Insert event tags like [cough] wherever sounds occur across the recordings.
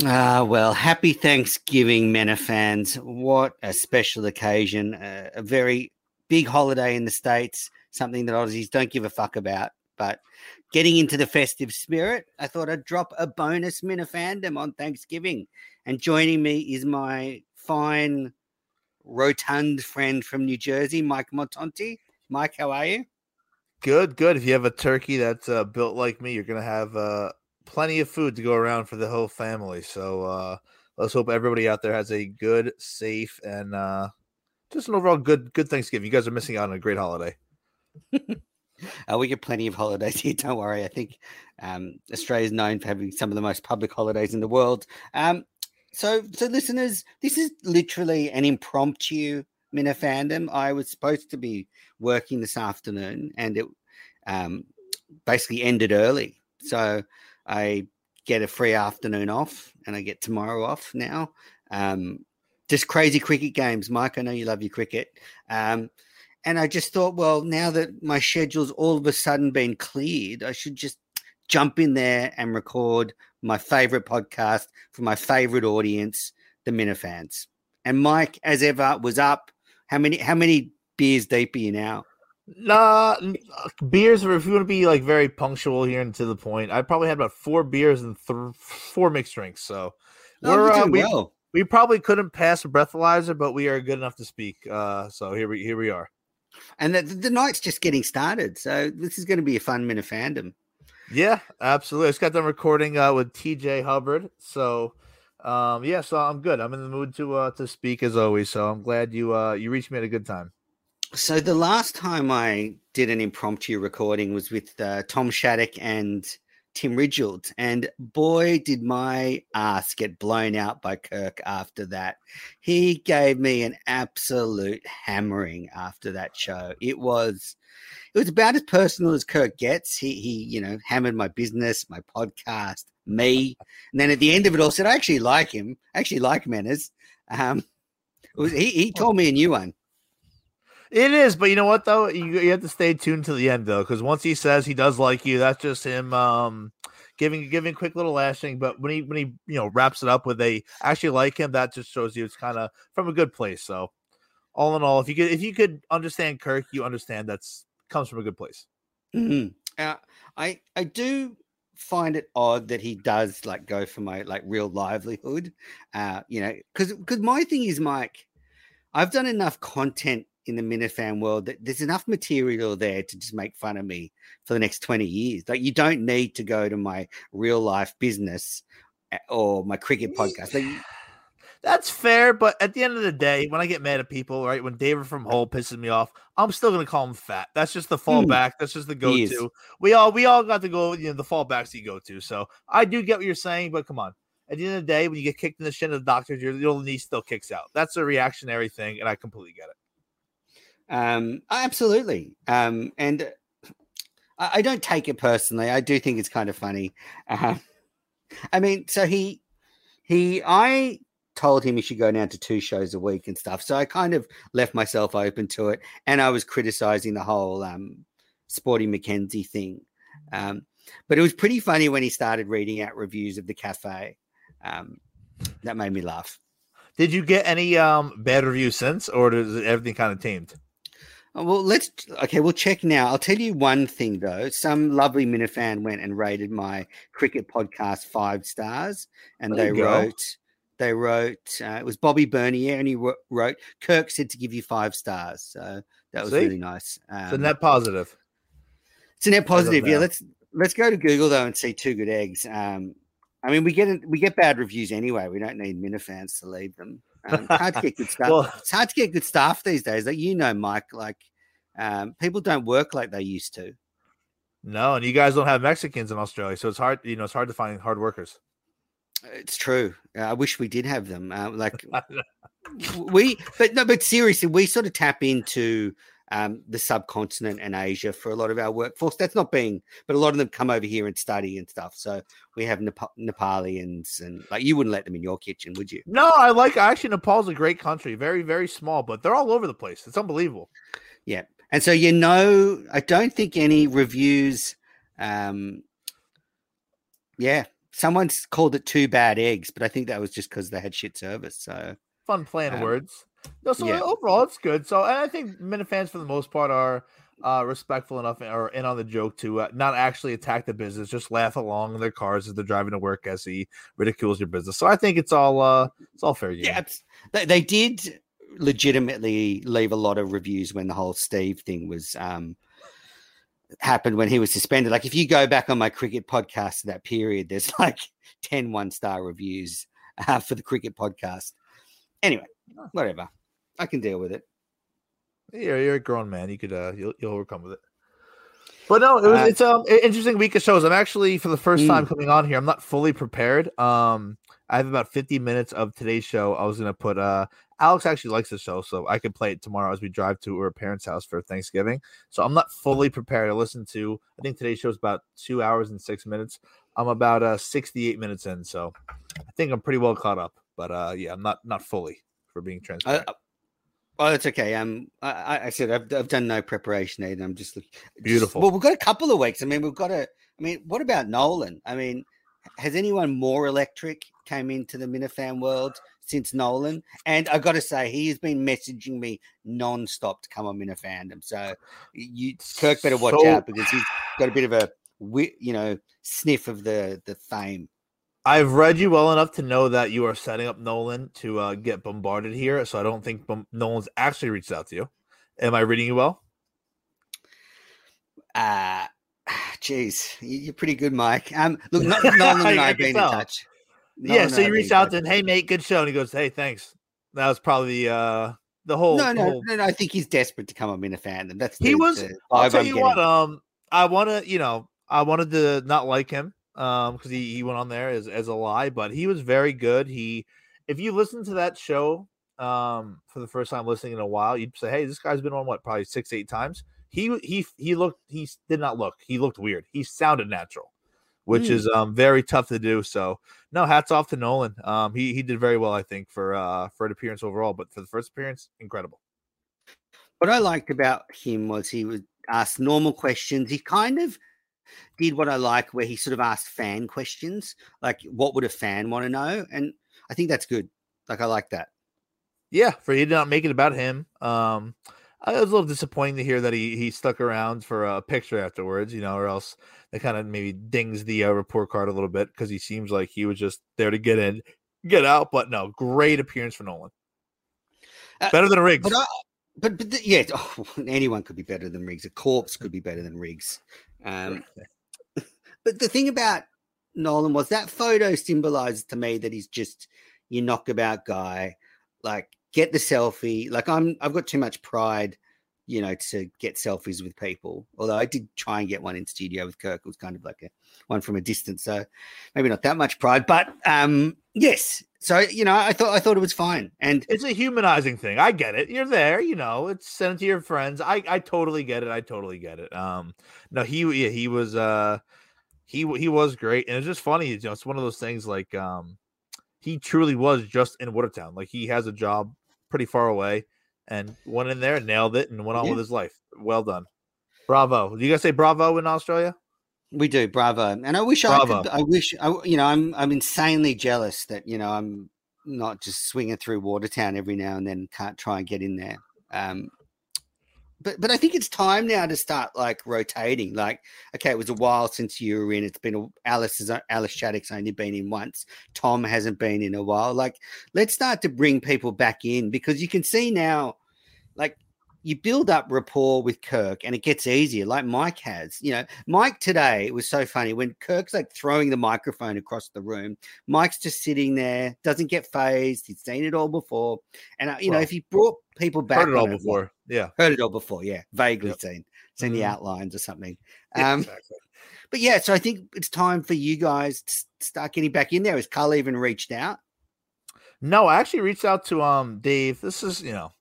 Ah, well, happy Thanksgiving, Minifans. What a special occasion. Uh, a very big holiday in the States, something that Aussies don't give a fuck about. But getting into the festive spirit, I thought I'd drop a bonus Minifandom on Thanksgiving. And joining me is my fine, rotund friend from New Jersey, Mike Montante. Mike, how are you? Good, good. If you have a turkey that's uh, built like me, you're going to have uh, plenty of food to go around for the whole family. So uh, let's hope everybody out there has a good, safe, and uh, just an overall good good Thanksgiving. You guys are missing out on a great holiday. uh, [laughs] we get plenty of holidays [laughs] here. Don't worry. I think um, Australia is known for having some of the most public holidays in the world. Um, so, so listeners, this is literally an impromptu Minifandom. I was supposed to be working this afternoon, and it um, basically ended early. So I get a free afternoon off and I get tomorrow off now. Um, just crazy cricket games, Mike. I know you love your cricket. Um, and I just thought, well, now that my schedule's all of a sudden been cleared, I should just jump in there and record my favorite podcast for my favorite audience, the Minifans. And Mike, as ever, was up. How many how many beers deep are you now? Nah, uh, beers. If you want to be like very punctual here and to the point, I probably had about four beers and th- four mixed drinks. So oh, we're uh, we, well. we probably couldn't pass a breathalyzer, but we are good enough to speak. Uh, so here we here we are. And the, the night's just getting started, so this is going to be a fun Minifandom. Yeah, absolutely. I just got done recording uh, with TJ Hubbard, so um, yeah, so I'm good. I'm in the mood to uh, to speak as always. So I'm glad you uh, you reached me at a good time. So the last time I did an impromptu recording was with uh, Tom Shattuck and Tim Ridgeld, and boy, did my ass get blown out by Kirk after that. He gave me an absolute hammering after that show. It was, it was about as personal as Kirk gets. He, he, you know, hammered my business, my podcast, me, and then at the end of it all, said I actually like him. I actually like Manners. Um, was, he, he told me a new one. It is, but you know what though? You, you have to stay tuned to the end though, because once he says he does like you, that's just him um, giving giving quick little lashing. But when he when he you know wraps it up with a actually like him, that just shows you it's kind of from a good place. So all in all, if you could if you could understand Kirk, you understand that's comes from a good place. Mm-hmm. Uh, I I do find it odd that he does like go for my like real livelihood. Uh, you know, because because my thing is, Mike, I've done enough content in the Minifan world that there's enough material there to just make fun of me for the next 20 years. Like you don't need to go to my real life business eh, or my cricket podcast. Like, that's fair, but at the end of the day, when I get mad at people, right, when David from Hull pisses me off, I'm still gonna call him fat. That's just the hmm. fallback. Mm, That's just the go-to. We all we all got to go, you know, the fallbacks you go to. So I do get what you're saying, but come on. At the end of the day, when you get kicked in the shin of the doctors, your little knee still kicks out. That's a reactionary thing, and I completely get it. Um, absolutely. Um, and I, I, don't take it personally. I do think it's kind of funny. Uh, I mean, so he, he, I told him he should go down to two shows a week and stuff. So I kind of left myself open to it. And I was criticizing the whole um, Sporty McKenzie thing. Um, but it was pretty funny when he started reading out reviews of the cafe. Um, that made me laugh. Did you get any um, bad reviews since, or does everything kind of tamed? Oh, well, let's okay. We'll check now. I'll tell you one thing though. Some lovely Minifan went and rated my cricket podcast five stars, and there they wrote, they wrote, uh, it was Bobby Bernier, and he wrote, Kirk said to give you five stars. So that was See? really nice. Um, it's a net positive. It's a net positive. Yeah. Let's let's go to Google though and see two good eggs. Um, I mean, we get we get bad reviews anyway. We don't need Minifans to leave them. Um, hard to get good [laughs] stuff. well, it's hard to get good staff these days. Like you know, Mike, like um, people don't work like they used to. No, and you guys don't have Mexicans in Australia, so it's hard. You know, it's hard to find hard workers. It's true. Uh, I wish we did have them. Uh, like [laughs] we, but no, but seriously, we sort of tap into um, the subcontinent and Asia for a lot of our workforce. That's not being, but a lot of them come over here and study and stuff. So we have Nep- Nepalians and like you wouldn't let them in your kitchen, would you? No, I like actually Nepal's a great country, very very small, but they're all over the place. It's unbelievable. Yeah, and so you know, I don't think any reviews. Um, yeah, someone's called it two bad eggs, but I think that was just because they had shit service. So fun playing um, words. No, so yeah. overall it's good. So and I think Minifans for the most part are uh, respectful enough or in on the joke to uh, not actually attack the business, just laugh along in their cars as they're driving to work as he ridicules your business. So I think it's all uh, it's all fair game. Yeah, they, they did legitimately leave a lot of reviews when the whole Steve thing was um, happened when he was suspended. Like if you go back on my cricket podcast that period, there's like [laughs] 10 one star reviews uh, for the cricket podcast. Anyway, whatever. I can deal with it. You're, you're a grown man. You could uh you'll you'll overcome with it. But no, it was uh, it's um interesting week of shows. I'm actually for the first time mm. coming on here. I'm not fully prepared. Um, I have about 50 minutes of today's show. I was gonna put uh Alex actually likes the show, so I could play it tomorrow as we drive to her parents' house for Thanksgiving. So I'm not fully prepared to listen to. I think today's show is about two hours and six minutes. I'm about uh 68 minutes in, so I think I'm pretty well caught up. But uh yeah, I'm not not fully for being transparent. Uh, Oh, that's okay. Um, I, I said I've, I've done no preparation, Aiden. I'm just looking. Beautiful. Just, well, we've got a couple of weeks. I mean, we've got a. I mean, what about Nolan? I mean, has anyone more electric came into the Minifan world since Nolan? And I got to say, he has been messaging me non-stop to come on Minifandom. So you, Kirk, better watch so, out because he's got a bit of a, you know, sniff of the the fame. I've read you well enough to know that you are setting up Nolan to uh, get bombarded here. So I don't think bom- Nolan's actually reached out to you. Am I reading you well? Uh [sighs] jeez, you're pretty good, Mike. Um, [laughs] look, Nolan and I have been in touch. Nolan yeah, so you reached out to him, hey mate, good show, and he goes, hey, thanks. That was probably uh the whole. No, no, whole... no, no, I think he's desperate to come up in a fan. And that's he the, was. The I'll tell I'm you getting. what. Um, I want to, you know, I wanted to not like him um because he, he went on there as, as a lie but he was very good. He if you listen to that show um for the first time listening in a while you'd say hey this guy's been on what probably six eight times? He he he looked he did not look. He looked weird. He sounded natural which mm. is um very tough to do so no hats off to nolan. Um he he did very well i think for uh for an appearance overall but for the first appearance incredible. What i liked about him was he would ask normal questions. He kind of did what I like, where he sort of asked fan questions, like what would a fan want to know, and I think that's good. Like I like that. Yeah, for he did not make it about him. Um, it was a little disappointing to hear that he he stuck around for a picture afterwards, you know, or else it kind of maybe dings the uh, report card a little bit because he seems like he was just there to get in, get out. But no, great appearance for Nolan. Uh, better than Riggs. But, I, but, but the, yeah, oh, [laughs] anyone could be better than Riggs. A corpse could be better than Riggs. Um, [laughs] but the thing about Nolan was that photo symbolized to me that he's just your knockabout guy. Like, get the selfie. Like, I'm I've got too much pride, you know, to get selfies with people. Although I did try and get one in studio with Kirk. It was kind of like a one from a distance, so maybe not that much pride. But um, yes, so you know, I thought I thought it was fine, and it's a humanizing thing. I get it. You're there, you know. It's sent to your friends. I I totally get it. I totally get it. Um, no, he yeah, he was uh, he he was great, and it's just funny. You know, it's one of those things like um, he truly was just in Watertown. Like he has a job pretty far away, and went in there, and nailed it, and went on yeah. with his life. Well done. Bravo. Do you guys say bravo in Australia? We do, bravo. And I wish bravo. I could. I wish I, you know, I'm I'm insanely jealous that you know I'm not just swinging through Watertown every now and then. Can't try and get in there. Um, but but I think it's time now to start like rotating. Like, okay, it was a while since you were in. It's been a, Alice is Alice Shattuck's only been in once. Tom hasn't been in a while. Like, let's start to bring people back in because you can see now, like you build up rapport with Kirk and it gets easier, like Mike has. You know, Mike today it was so funny when Kirk's like throwing the microphone across the room. Mike's just sitting there, doesn't get phased. He's seen it all before, and uh, you well, know, if he brought people back, heard it all it, before, yeah, heard it all before, yeah, vaguely yep. seen, seen mm-hmm. the outlines or something. Yeah, um, exactly. But yeah, so I think it's time for you guys to start getting back in there. Has Carl even reached out? No, I actually reached out to um Dave. This is you know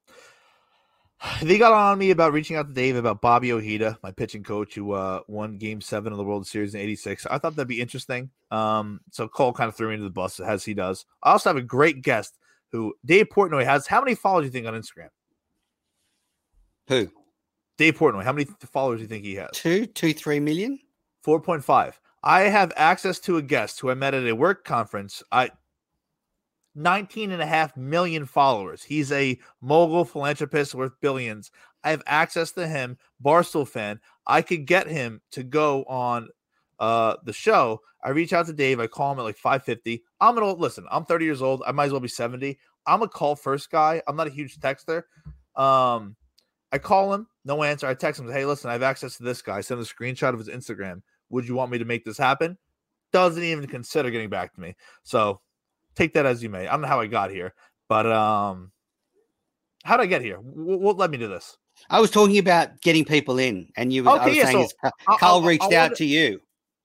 [sighs] they got on me about reaching out to Dave about Bobby Ojeda, my pitching coach, who uh, won Game Seven of the World Series in '86. I thought that'd be interesting. Um, so Cole kind of threw me into the bus as he does. I also have a great guest who Dave Portnoy has. How many followers do you think on Instagram? Who? Dave Portnoy. How many followers do you think he has? Two, two, three million. Four point five. I have access to a guest who I met at a work conference. I 19 and a half million followers. He's a mogul philanthropist worth billions. I have access to him, Barstool fan. I could get him to go on uh, the show. I reach out to Dave. I call him at like 550. I'm an old listen, I'm 30 years old. I might as well be 70. I'm a call first guy. I'm not a huge texter. Um, I call him, no answer. I text him, hey, listen, I have access to this guy. Send a screenshot of his Instagram. Would you want me to make this happen? Doesn't even consider getting back to me. So take that as you may. I don't know how I got here, but um, how did I get here? What, what led me to this? I was talking about getting people in, and you. Okay, I was yeah, saying so Carl reached out to you.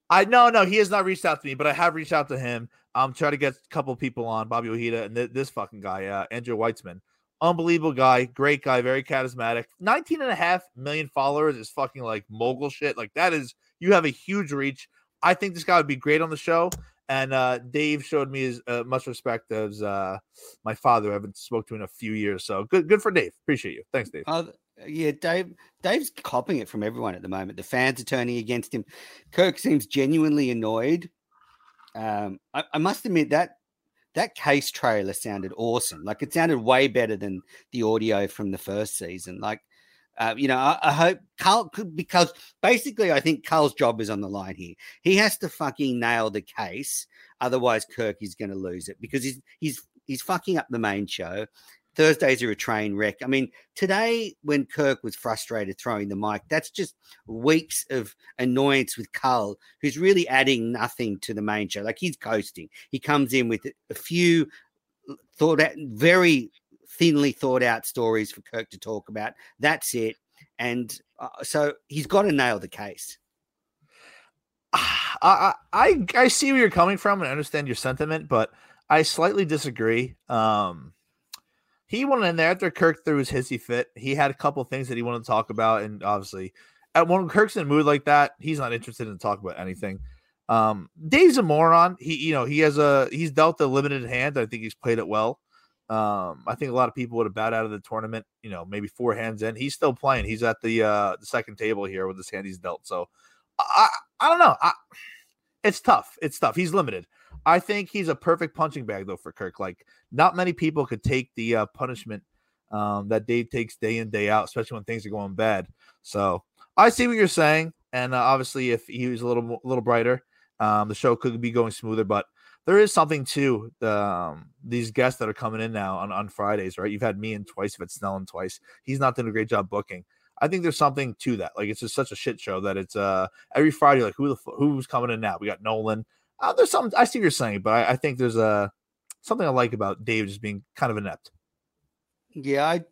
I no, no, he has not reached out to me, but I have reached out to him. I'm trying to get a couple people on Bobby Ojeda and th- this fucking guy, uh, Andrew Weitzman. Unbelievable guy, great guy, very charismatic. 19 and a half million followers is fucking like mogul shit. Like that is you have a huge reach. I think this guy would be great on the show. And uh, Dave showed me as uh, much respect as uh, my father. I haven't spoke to in a few years, so good. Good for Dave. Appreciate you. Thanks, Dave. Uh, yeah, Dave. Dave's copying it from everyone at the moment. The fans are turning against him. Kirk seems genuinely annoyed. Um, I, I must admit that that case trailer sounded awesome. Like it sounded way better than the audio from the first season. Like uh, you know, I, I, hope Carl because basically I think Carl's job is on the line here. He has to fucking nail the case, otherwise Kirk is going to lose it because he's he's he's fucking up the main show. Thursdays are a train wreck. I mean, today when Kirk was frustrated throwing the mic, that's just weeks of annoyance with Carl, who's really adding nothing to the main show. Like he's coasting. He comes in with a few thought out, very thinly thought out stories for Kirk to talk about. That's it. And uh, so he's got to nail the case. [sighs] I, I I see where you're coming from and I understand your sentiment, but I slightly disagree. Um, he went in there after Kirk threw his hissy fit. He had a couple things that he wanted to talk about, and obviously, at when Kirk's in a mood like that, he's not interested in talk about anything. Um, Dave's a moron. He, you know, he has a he's dealt a limited hand. I think he's played it well. Um, I think a lot of people would have bowed out of the tournament, you know, maybe four hands in. He's still playing. He's at the uh the second table here with his hand he's dealt. So I I don't know. I, it's tough. It's tough. He's limited. I think he's a perfect punching bag though for Kirk. Like not many people could take the uh, punishment um, that Dave takes day in day out, especially when things are going bad. So I see what you're saying, and uh, obviously if he was a little a little brighter, um, the show could be going smoother. But there is something to the, um, these guests that are coming in now on, on Fridays, right? You've had me in twice, you've had Snell in twice. He's not doing a great job booking. I think there's something to that. Like it's just such a shit show that it's uh every Friday, like who the who's coming in now? We got Nolan. Uh, there's some I see what you're saying, but I, I think there's a something I like about Dave just being kind of inept. Yeah, I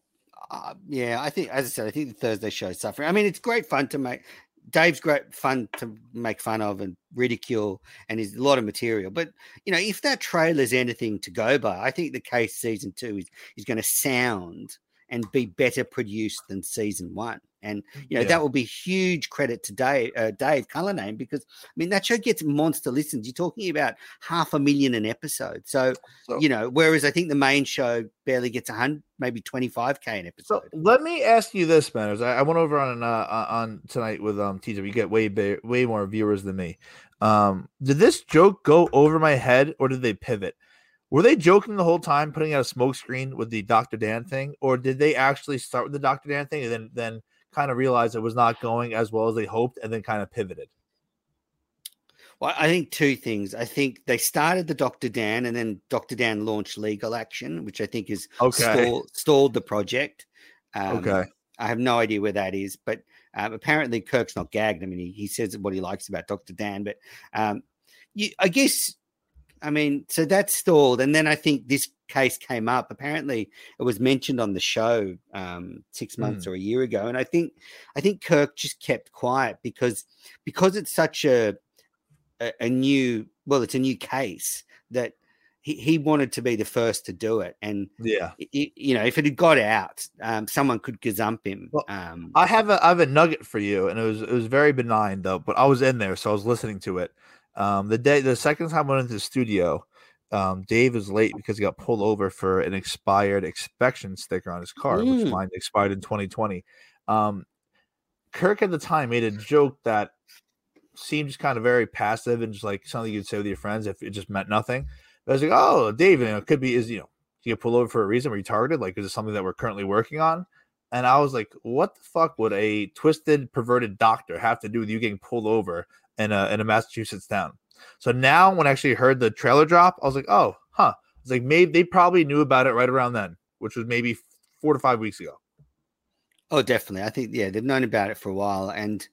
uh, yeah, I think as I said, I think the Thursday show is suffering. I mean, it's great fun to make Dave's great fun to make fun of and ridicule, and is a lot of material. But you know, if that trailer's anything to go by, I think the case season two is is going to sound and be better produced than season one. And you know yeah. that will be huge credit to Dave, uh, Dave Cullinane because I mean that show gets monster listens. You're talking about half a million an episode. So, so you know, whereas I think the main show barely gets a hundred, maybe 25k an episode. So let me ask you this, Manners. I, I went over on uh, on tonight with um TJ. You get way way more viewers than me. Um, did this joke go over my head or did they pivot? Were they joking the whole time, putting out a smoke screen with the Dr. Dan thing, or did they actually start with the Dr. Dan thing and then then kind of realized it was not going as well as they hoped and then kind of pivoted? Well, I think two things. I think they started the Dr. Dan and then Dr. Dan launched legal action, which I think is okay. stall, stalled the project. Um, okay. I have no idea where that is, but um, apparently Kirk's not gagged. I mean, he, he says what he likes about Dr. Dan, but um, you, I guess, I mean, so that's stalled. And then I think this case came up. Apparently, it was mentioned on the show um, six months mm. or a year ago, and I think I think Kirk just kept quiet because because it's such a, a, a new well, it's a new case that he, he wanted to be the first to do it, and yeah, it, you know, if it had got out, um, someone could gazump him. Well, um, I have a I have a nugget for you, and it was it was very benign though, but I was in there, so I was listening to it. Um, the day the second time I went into the studio, um, Dave is late because he got pulled over for an expired inspection sticker on his car, mm. which mine expired in 2020. Um, Kirk at the time made a joke that seemed just kind of very passive and just like something you'd say with your friends if it just meant nothing. But I was like, oh, Dave, you know, it could be is you know, you get pulled over for a reason. Were you targeted? Like, is it something that we're currently working on? And I was like, what the fuck would a twisted, perverted doctor have to do with you getting pulled over in a in a Massachusetts town? So now when I actually heard the trailer drop, I was like, oh, huh. It's like maybe they probably knew about it right around then, which was maybe four to five weeks ago. Oh, definitely. I think yeah, they've known about it for a while, and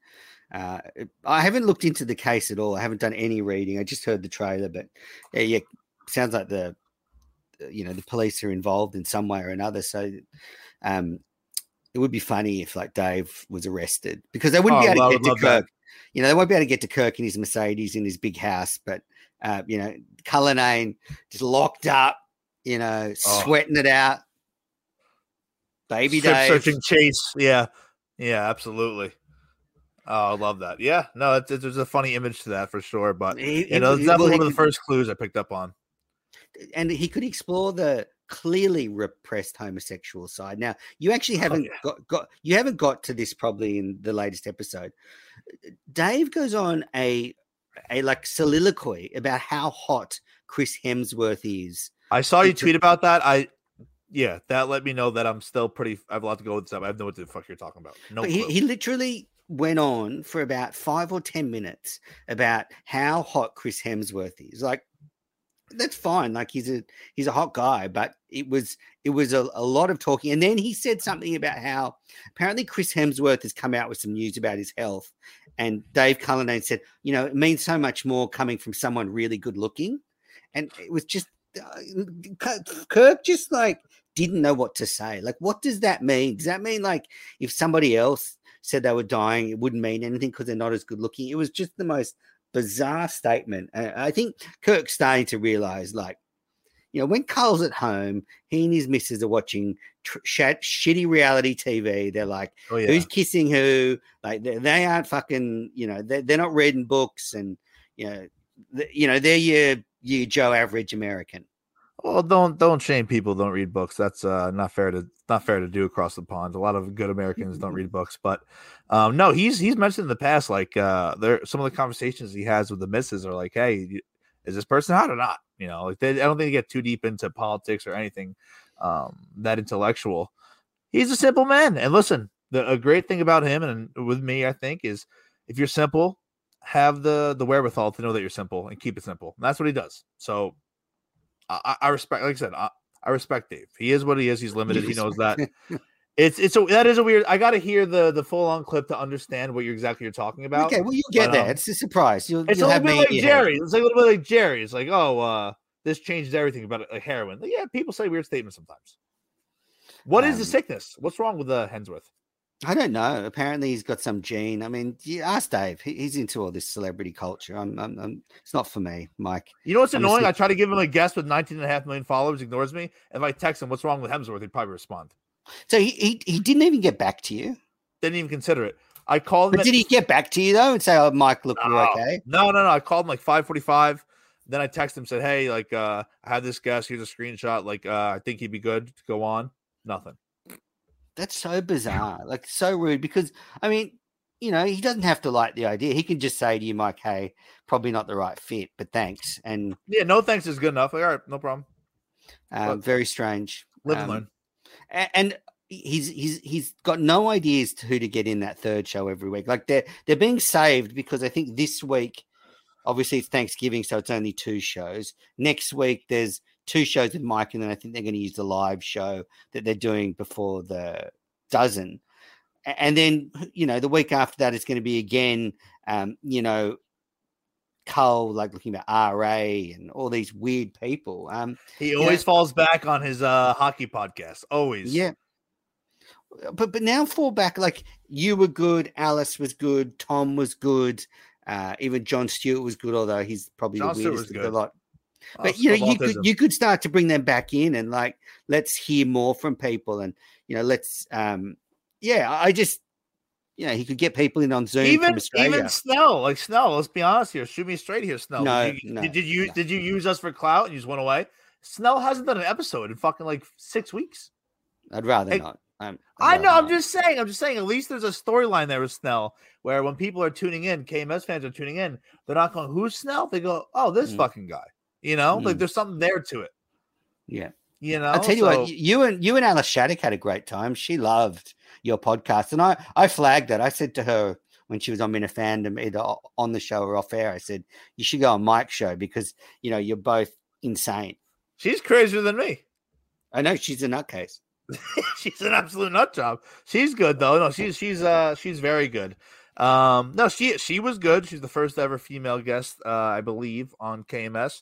uh, I haven't looked into the case at all. I haven't done any reading. I just heard the trailer, but yeah, yeah sounds like the you know the police are involved in some way or another. So um, it would be funny if like Dave was arrested because they wouldn't oh, be able to get to Kirk. That. You know, they won't be able to get to Kirk in his Mercedes in his big house, but uh, you know, Cullinane just locked up, you know, oh. sweating it out. Baby Strip Dave. searching chase. Yeah. Yeah, absolutely. Oh, I love that. Yeah, no, it's, it's, there's a funny image to that for sure. But you know, definitely one of the first clues I picked up on. And he could explore the clearly repressed homosexual side. Now, you actually oh, haven't oh, yeah. got, got you haven't got to this probably in the latest episode. Dave goes on a a like soliloquy about how hot Chris Hemsworth is. I saw you tweet about that. I yeah, that let me know that I'm still pretty. I have a lot to go with stuff. I have no what the fuck you're talking about. No, he, he literally went on for about five or ten minutes about how hot Chris Hemsworth is. Like that's fine. Like he's a he's a hot guy, but it was it was a, a lot of talking. And then he said something about how apparently Chris Hemsworth has come out with some news about his health. And Dave Cullinane said, you know, it means so much more coming from someone really good looking. And it was just uh, Kirk just like didn't know what to say. Like, what does that mean? Does that mean like if somebody else said they were dying, it wouldn't mean anything because they're not as good looking. It was just the most bizarre statement. Uh, I think Kirk's starting to realize, like, you know, when Carl's at home, he and his missus are watching tr- shitty reality TV. They're like, oh, yeah. who's kissing who? Like, they, they aren't fucking, you know, they're, they're not reading books and, you know, the, you know, they're your, your Joe average American. Well, don't don't shame people don't read books. That's uh, not fair to not fair to do across the pond. A lot of good Americans don't read books, but um, no, he's he's mentioned in the past like uh, there some of the conversations he has with the misses are like, hey, is this person hot or not? You know, like they, I don't think they get too deep into politics or anything um, that intellectual. He's a simple man, and listen, the a great thing about him and with me, I think, is if you're simple, have the the wherewithal to know that you're simple and keep it simple. And that's what he does. So I, I respect, like I said, I, I, respect Dave. He is what he is. He's limited. He knows that. [laughs] It's it's a that is a weird. I got to hear the the full on clip to understand what you're exactly you're talking about. Okay, well you get but, that. Um, it's a surprise. You'll, it's you'll a little bit like Jerry. It's like a little bit like Jerry. It's like oh, uh, this changes everything about like heroin. Like, yeah, people say weird statements sometimes. What um, is the sickness? What's wrong with the uh, Hemsworth? I don't know. Apparently, he's got some gene. I mean, you ask Dave. He, he's into all this celebrity culture. I'm, I'm, I'm, it's not for me, Mike. You know what's I'm annoying? I try to give him a guest with 19 and a half million followers, ignores me. If I text him, what's wrong with Hemsworth? He'd probably respond. So he, he, he didn't even get back to you? Didn't even consider it. I called him. But at- did he get back to you, though, and say, oh, Mike, look, no, okay? No, no, no. I called him like 545. Then I texted him, said, hey, like, uh, I had this guest. Here's a screenshot. Like, uh, I think he'd be good to go on. Nothing. That's so bizarre, like so rude. Because I mean, you know, he doesn't have to like the idea. He can just say to you, Mike, "Hey, probably not the right fit, but thanks." And yeah, no thanks is good enough. Like, all right, no problem. Um, very strange. Live and um, learn. And he's he's he's got no ideas to who to get in that third show every week. Like they're they're being saved because I think this week, obviously it's Thanksgiving, so it's only two shows. Next week there's two shows with Mike, and then I think they're going to use the live show that they're doing before the dozen. And then, you know, the week after that is going to be again, um, you know, Cole, like looking at RA and all these weird people. Um, he always know, falls back on his uh, hockey podcast. Always. Yeah. But but now fall back like you were good, Alice was good, Tom was good, uh, even John Stewart was good, although he's probably Jon the weirdest of the lot. But you know, you could you could start to bring them back in and like let's hear more from people and you know, let's um yeah, I just you know, he could get people in on Zoom even, Even Snell, like Snell, let's be honest here. Shoot me straight here, Snell. No, did you, no, did, did you no. did you use us for clout and you just went away? Snell hasn't done an episode in fucking like six weeks. I'd rather not. Um, I know. I'm just saying. I'm just saying. At least there's a storyline there with Snell, where when people are tuning in, KMS fans are tuning in. They're not going, "Who's Snell?" They go, "Oh, this mm. fucking guy." You know, mm. like there's something there to it. Yeah. You know, I'll tell you what. You and you and Alice Shattuck had a great time. She loved your podcast, and I I flagged that. I said to her when she was on Minifandom, either on the show or off air, I said you should go on Mike's show because you know you're both insane. She's crazier than me. I know she's a nutcase. [laughs] she's an absolute nut job. She's good though. No, she's she's uh she's very good. Um, no, she she was good. She's the first ever female guest, uh, I believe, on KMS.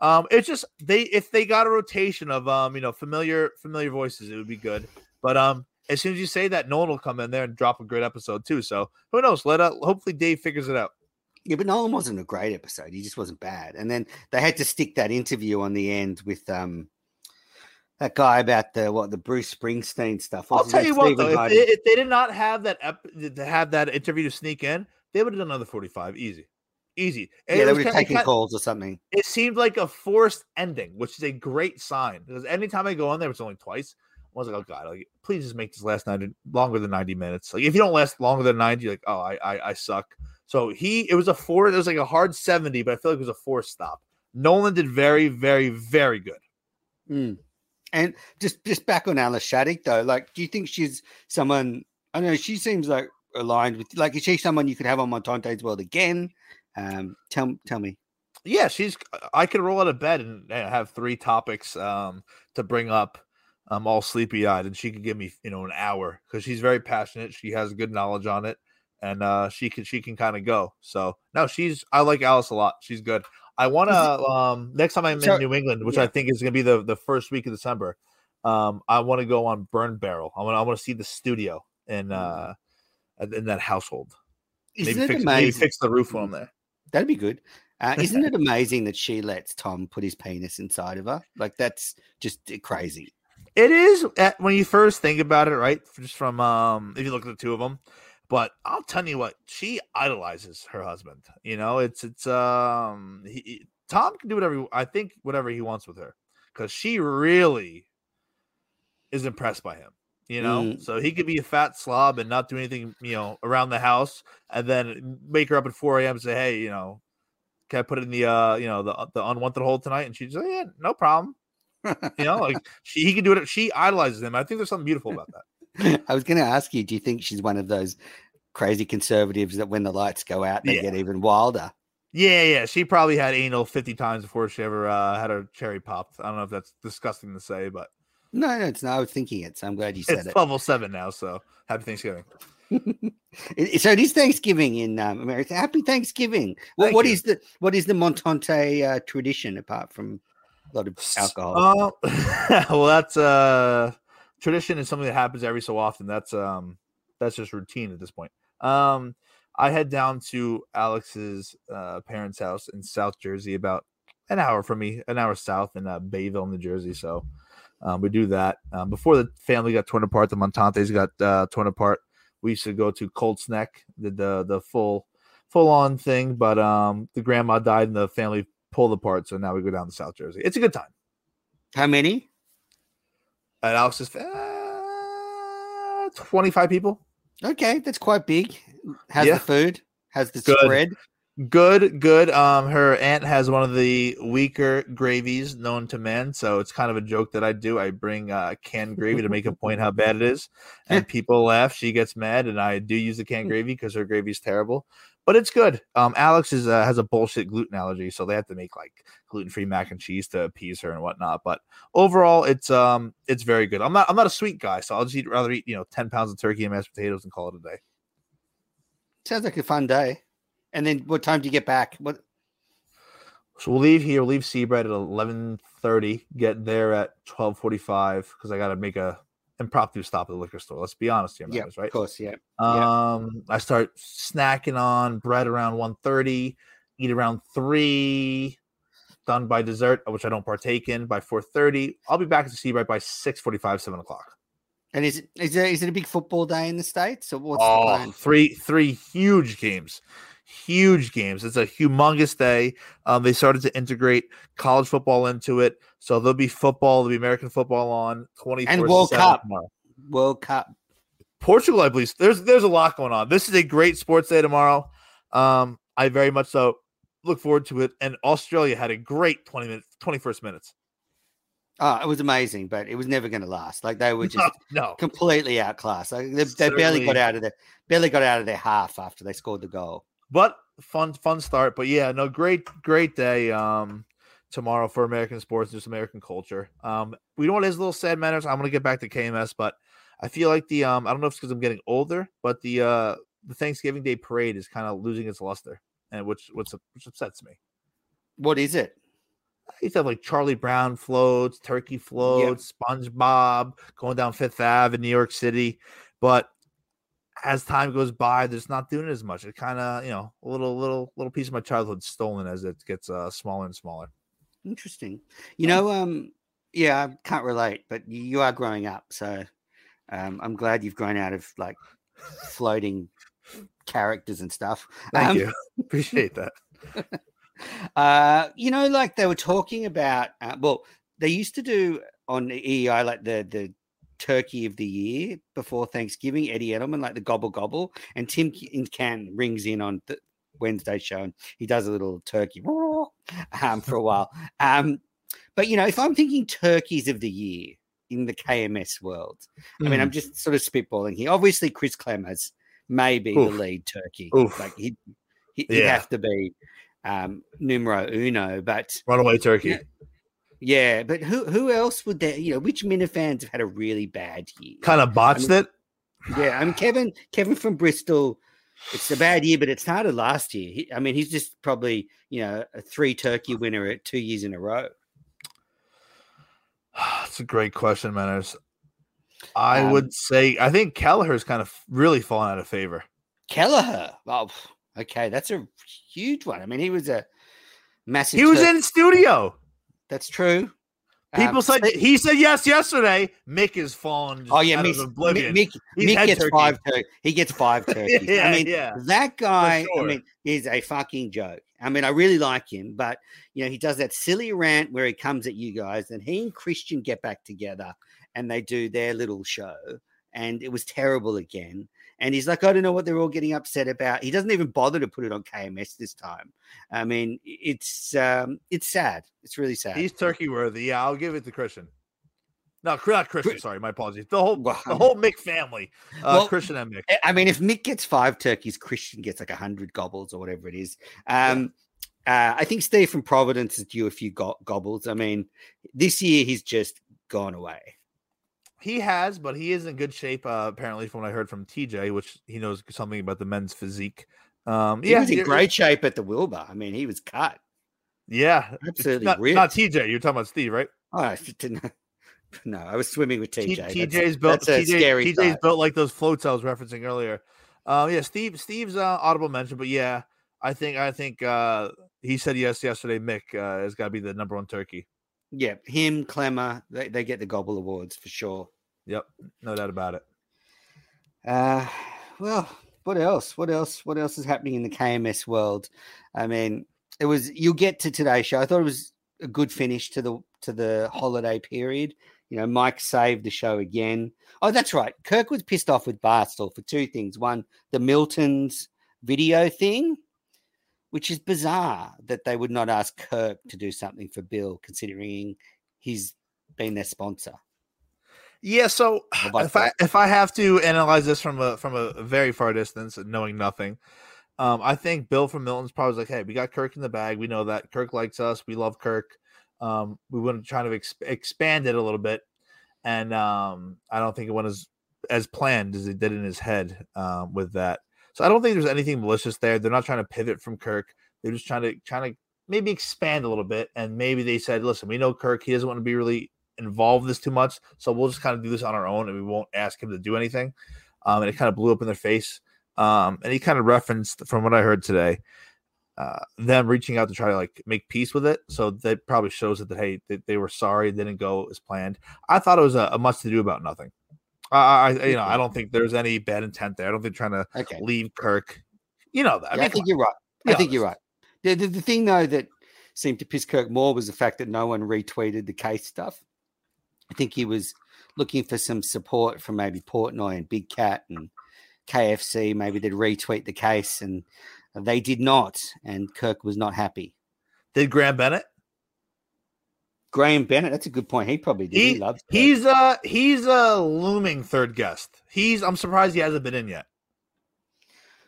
Um, it's just they if they got a rotation of um, you know, familiar familiar voices, it would be good. But um, as soon as you say that, Nolan will come in there and drop a great episode too. So who knows? Let up. Hopefully, Dave figures it out. Yeah, but Nolan wasn't a great episode. He just wasn't bad. And then they had to stick that interview on the end with um that guy about the what the Bruce Springsteen stuff. I'll tell you what though, if they, if they, did not have that ep- to have that interview to sneak in, they would have done another forty five easy, easy. And yeah, they would taking taken calls or something. It seemed like a forced ending, which is a great sign because anytime I go on there, it's only twice. I was like, oh god, like please just make this last ninety longer than ninety minutes. Like if you don't last longer than ninety, like oh I I, I suck. So he it was a four. It was like a hard seventy, but I feel like it was a four stop. Nolan did very very very good. Mm. And just just back on Alice Shattuck though, like, do you think she's someone? I don't know she seems like aligned with. Like, is she someone you could have on Montante's world again? Um, tell tell me. Yeah, she's. I could roll out of bed and have three topics um to bring up. I'm all sleepy eyed, and she could give me you know an hour because she's very passionate. She has good knowledge on it, and uh, she can she can kind of go. So no, she's. I like Alice a lot. She's good. I want to um next time I'm so, in New England, which yeah. I think is going to be the the first week of December. Um, I want to go on Burn Barrel. I want I want to see the studio in uh in that household. Isn't maybe fix, amazing? Maybe fix the roof on there. That'd be good. Uh, isn't it amazing that she lets Tom put his penis inside of her? Like that's just crazy. It is when you first think about it, right? Just from um, if you look at the two of them, but I'll tell you what, she idolizes her husband. You know, it's it's um he, Tom can do whatever I think whatever he wants with her because she really is impressed by him. You know, mm. so he could be a fat slob and not do anything, you know, around the house, and then wake her up at 4 a.m. and say, "Hey, you know, can I put it in the uh, you know, the the unwanted hole tonight?" And she's like, "Yeah, no problem." you know, like [laughs] she he can do it. She idolizes him. I think there's something beautiful about that. I was going to ask you, do you think she's one of those crazy conservatives that when the lights go out, they yeah. get even wilder? Yeah, yeah. She probably had anal 50 times before she ever uh, had her cherry popped. I don't know if that's disgusting to say, but. No, no, it's not. I was thinking it, so I'm glad you said it's it. It's 7 now, so happy Thanksgiving. [laughs] so it is Thanksgiving in um, America. Happy Thanksgiving. Well, what is the what is the Montante uh, tradition apart from a lot of alcohol? Uh, [laughs] well, that's uh tradition is something that happens every so often. That's um that's just routine at this point. Um I head down to Alex's uh, parents' house in South Jersey, about an hour from me, an hour south in uh, Bayville, New Jersey. So um, we do that. Um, before the family got torn apart, the Montantes got uh, torn apart. We used to go to Colts Neck, did the the full full on thing, but um, the grandma died and the family pulled apart. So now we go down to South Jersey. It's a good time. How many? at Alex's uh, 25 people. Okay, that's quite big. How's yeah. the food? How's the good. spread? Good, good. Um, her aunt has one of the weaker gravies known to men, so it's kind of a joke that I do. I bring uh, canned gravy to make a point how bad it is, [laughs] and people laugh. She gets mad, and I do use the canned hmm. gravy because her gravy is terrible but it's good. Um, Alex is uh, has a bullshit gluten allergy, so they have to make like gluten free mac and cheese to appease her and whatnot. But overall, it's um it's very good. I'm not I'm not a sweet guy, so I'll just eat rather eat you know ten pounds of turkey and mashed potatoes and call it a day. Sounds like a fun day. And then what time do you get back? What? So we'll leave here. We'll leave Seabright at eleven thirty. Get there at twelve forty five because I got to make a impromptu stop at the liquor store. Let's be honest here, yeah, right? Of course, yeah. Um, I start snacking on bread around 1.30, eat around three, done by dessert, which I don't partake in by 4.30. I'll be back at the Seabright by 6.45, 7 o'clock. And is it is it is it a big football day in the states? Or what's oh, the plan? three three huge games huge games. It's a humongous day. Um, they started to integrate college football into it, so there'll be football, there'll be American football on twenty and World Cup. World Cup. Portugal, I believe. There's there's a lot going on. This is a great sports day tomorrow. Um, I very much so look forward to it. And Australia had a great 20 minutes, 21st minutes. Oh, it was amazing, but it was never going to last. Like they were just no, no. completely outclassed. Like they, they barely got out of their barely got out of their half after they scored the goal. But fun, fun start. But yeah, no, great, great day. Um, tomorrow for American sports, just American culture. Um, we know what is a little sad matters. I'm gonna get back to KMS, but I feel like the um, I don't know if it's because I'm getting older, but the uh, the Thanksgiving Day parade is kind of losing its luster, and which which which upsets me. What is it? I used to have like Charlie Brown floats, turkey floats. SpongeBob going down Fifth Ave in New York City. But as time goes by, there's not doing as much. It kind of, you know, a little, little, little piece of my childhood stolen as it gets uh, smaller and smaller. Interesting. You know, um, yeah, I can't relate, but you are growing up, so um, I'm glad you've grown out of like floating characters and stuff. Thank um, you. [laughs] Appreciate that. [laughs] uh, you know, like they were talking about. Uh, well, they used to do on the EI like the the turkey of the year before Thanksgiving. Eddie Andelman, like the gobble gobble, and Tim Can rings in on the Wednesday show, and he does a little turkey [laughs] um, for a while. [laughs] Um, but you know, if I'm thinking turkeys of the year in the KMS world, mm. I mean, I'm mm. just sort of spitballing here. Obviously, Chris Clemens may be Oof. the lead turkey. Oof. Like he, he would yeah. have to be um, numero uno. But runaway turkey. Yeah, yeah, but who who else would that? You know, which fans have had a really bad year? Kind of botched I mean, it. Yeah, I mean Kevin Kevin from Bristol. It's a bad year, but it started last year. He, I mean, he's just probably you know a three turkey winner at two years in a row. [sighs] That's a great question, Manners. I um, would say I think Kelleher's kind of really fallen out of favor. Kelleher, oh, okay, that's a huge one. I mean, he was a massive. He was in studio. That's true. People um, said he said yes yesterday. Mick is fallen. Oh yeah, Mick, Mick, Mick, Mick gets turkey. five. Tur- he gets five [laughs] turkeys. yeah, I mean, yeah. that guy. Sure. I mean, is a fucking joke. I mean, I really like him, but you know, he does that silly rant where he comes at you guys, and he and Christian get back together, and they do their little show, and it was terrible again. And he's like, I don't know what they're all getting upset about. He doesn't even bother to put it on KMS this time. I mean, it's um, it's sad. It's really sad. He's turkey worthy. Yeah, I'll give it to Christian. No, not Christian. Sorry, my apologies. The whole the whole Mick family, uh, well, Christian and Mick. I mean, if Mick gets five turkeys, Christian gets like a hundred gobbles or whatever it is. Um, yeah. uh, I think Steve from Providence is due a few go- gobbles. I mean, this year he's just gone away. He has, but he is in good shape. Uh, apparently, from what I heard from TJ, which he knows something about the men's physique. Um, he yeah, was in great shape at the Wilbur. I mean, he was cut. Yeah, absolutely. Not, not, TJ. You're talking about Steve, right? Oh, I didn't. [laughs] No, I was swimming with TJ. T- TJ's built. That's TJ, TJ's built like those floats I was referencing earlier. Uh, yeah, Steve. Steve's uh, audible mention, but yeah, I think I think uh, he said yes yesterday. Mick uh, has got to be the number one turkey. Yeah, him, Clemmer, they, they get the Gobble Awards for sure. Yep, no doubt about it. Uh, well, what else? What else? What else is happening in the KMS world? I mean, it was you'll get to today's show. I thought it was a good finish to the to the holiday period. You know, Mike saved the show again. Oh, that's right. Kirk was pissed off with Barstool for two things. One, the Milton's video thing, which is bizarre that they would not ask Kirk to do something for Bill, considering he's been their sponsor. Yeah, so [sighs] if I if I have to analyze this from a from a very far distance and knowing nothing, um, I think Bill from Milton's probably like, hey, we got Kirk in the bag. We know that Kirk likes us. We love Kirk. Um, we want to try to exp- expand it a little bit, and um, I don't think it went as as planned as it did in his head um, with that. So I don't think there's anything malicious there. They're not trying to pivot from Kirk. They're just trying to trying to maybe expand a little bit. And maybe they said, listen, we know Kirk. He doesn't want to be really involved this too much, so we'll just kind of do this on our own, and we won't ask him to do anything. Um, and it kind of blew up in their face. Um, and he kind of referenced, from what I heard today, uh, them reaching out to try to like make peace with it. So that probably shows that, that hey, they, they were sorry, didn't go as planned. I thought it was a, a much to do about nothing. I, I, you know, I don't think there's any bad intent there. I don't think trying to okay. leave Kirk. You know that. I, mean, I think you're right. I think you're right. The, the, the thing though that seemed to piss Kirk more was the fact that no one retweeted the case stuff. I think he was looking for some support from maybe Portnoy and Big Cat and KFC. Maybe they'd retweet the case, and they did not. And Kirk was not happy. Did Graham Bennett? Graham Bennett. That's a good point. He probably did. He, he loves. He's a he's a looming third guest. He's. I'm surprised he hasn't been in yet.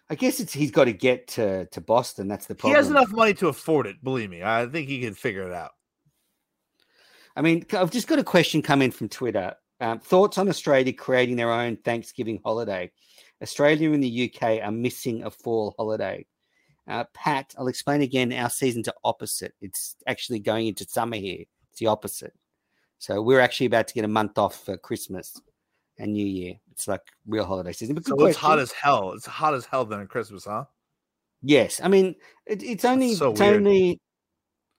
I guess it's he's got to get to to Boston. That's the problem. He has enough money to afford it. Believe me, I think he can figure it out. I mean, I've just got a question come in from Twitter. Um, thoughts on Australia creating their own Thanksgiving holiday? Australia and the UK are missing a fall holiday. Uh, Pat, I'll explain again. Our seasons are opposite. It's actually going into summer here. It's the opposite. So we're actually about to get a month off for Christmas and New Year. It's like real holiday season. But so it's hot as hell. It's hot as hell during Christmas, huh? Yes. I mean, it, it's only so it's weird. only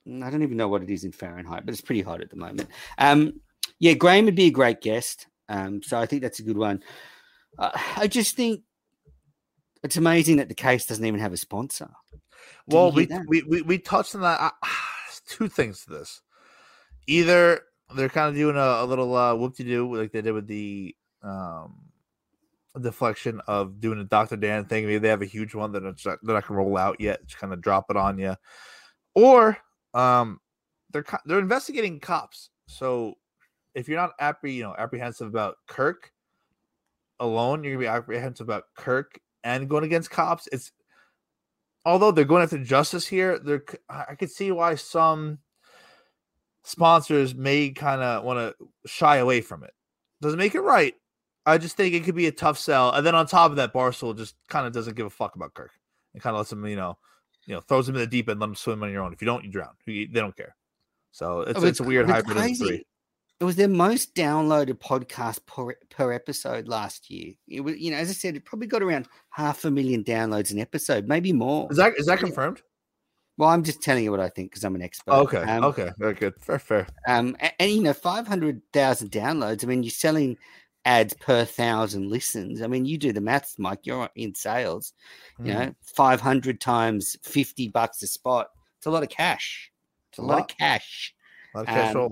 I don't even know what it is in Fahrenheit, but it's pretty hot at the moment. Um, yeah, Graham would be a great guest. Um, so I think that's a good one. Uh, I just think it's amazing that the case doesn't even have a sponsor. Did well, we, we, we we touched on that. Uh, [sighs] two things to this. Either they're kind of doing a, a little uh, whoop de doo like they did with the um, deflection of doing a Dr. Dan thing. Maybe they have a huge one that they're not to roll out yet. Just kind of drop it on you. Or um, they're they're investigating cops. So if you're not appre- you know apprehensive about Kirk alone, you're gonna be apprehensive about Kirk and going against cops. It's although they're going after justice here, they're I could see why some sponsors may kind of want to shy away from it. Doesn't make it right. I just think it could be a tough sell. And then on top of that, Barstool just kind of doesn't give a fuck about Kirk and kind of lets him, you know, you know, throws him in the deep end, let him swim on your own. If you don't, you drown. They don't care. So it's, oh, it's a weird hybrid crazy. of the three. It was their most downloaded podcast per, per episode last year. It was, you know, as I said, it probably got around half a million downloads an episode, maybe more. Is that is that confirmed? Well, I'm just telling you what I think because I'm an expert. Okay. Um, okay. Very good. Fair. Fair. Um, and, and you know, five hundred thousand downloads. I mean, you're selling ads per thousand listens. I mean, you do the maths, Mike. You're in sales. Mm. You know, hmm. five hundred times fifty bucks a spot. It's a lot of cash. It's a, a lot. lot. of cash. A lot of cash. Um,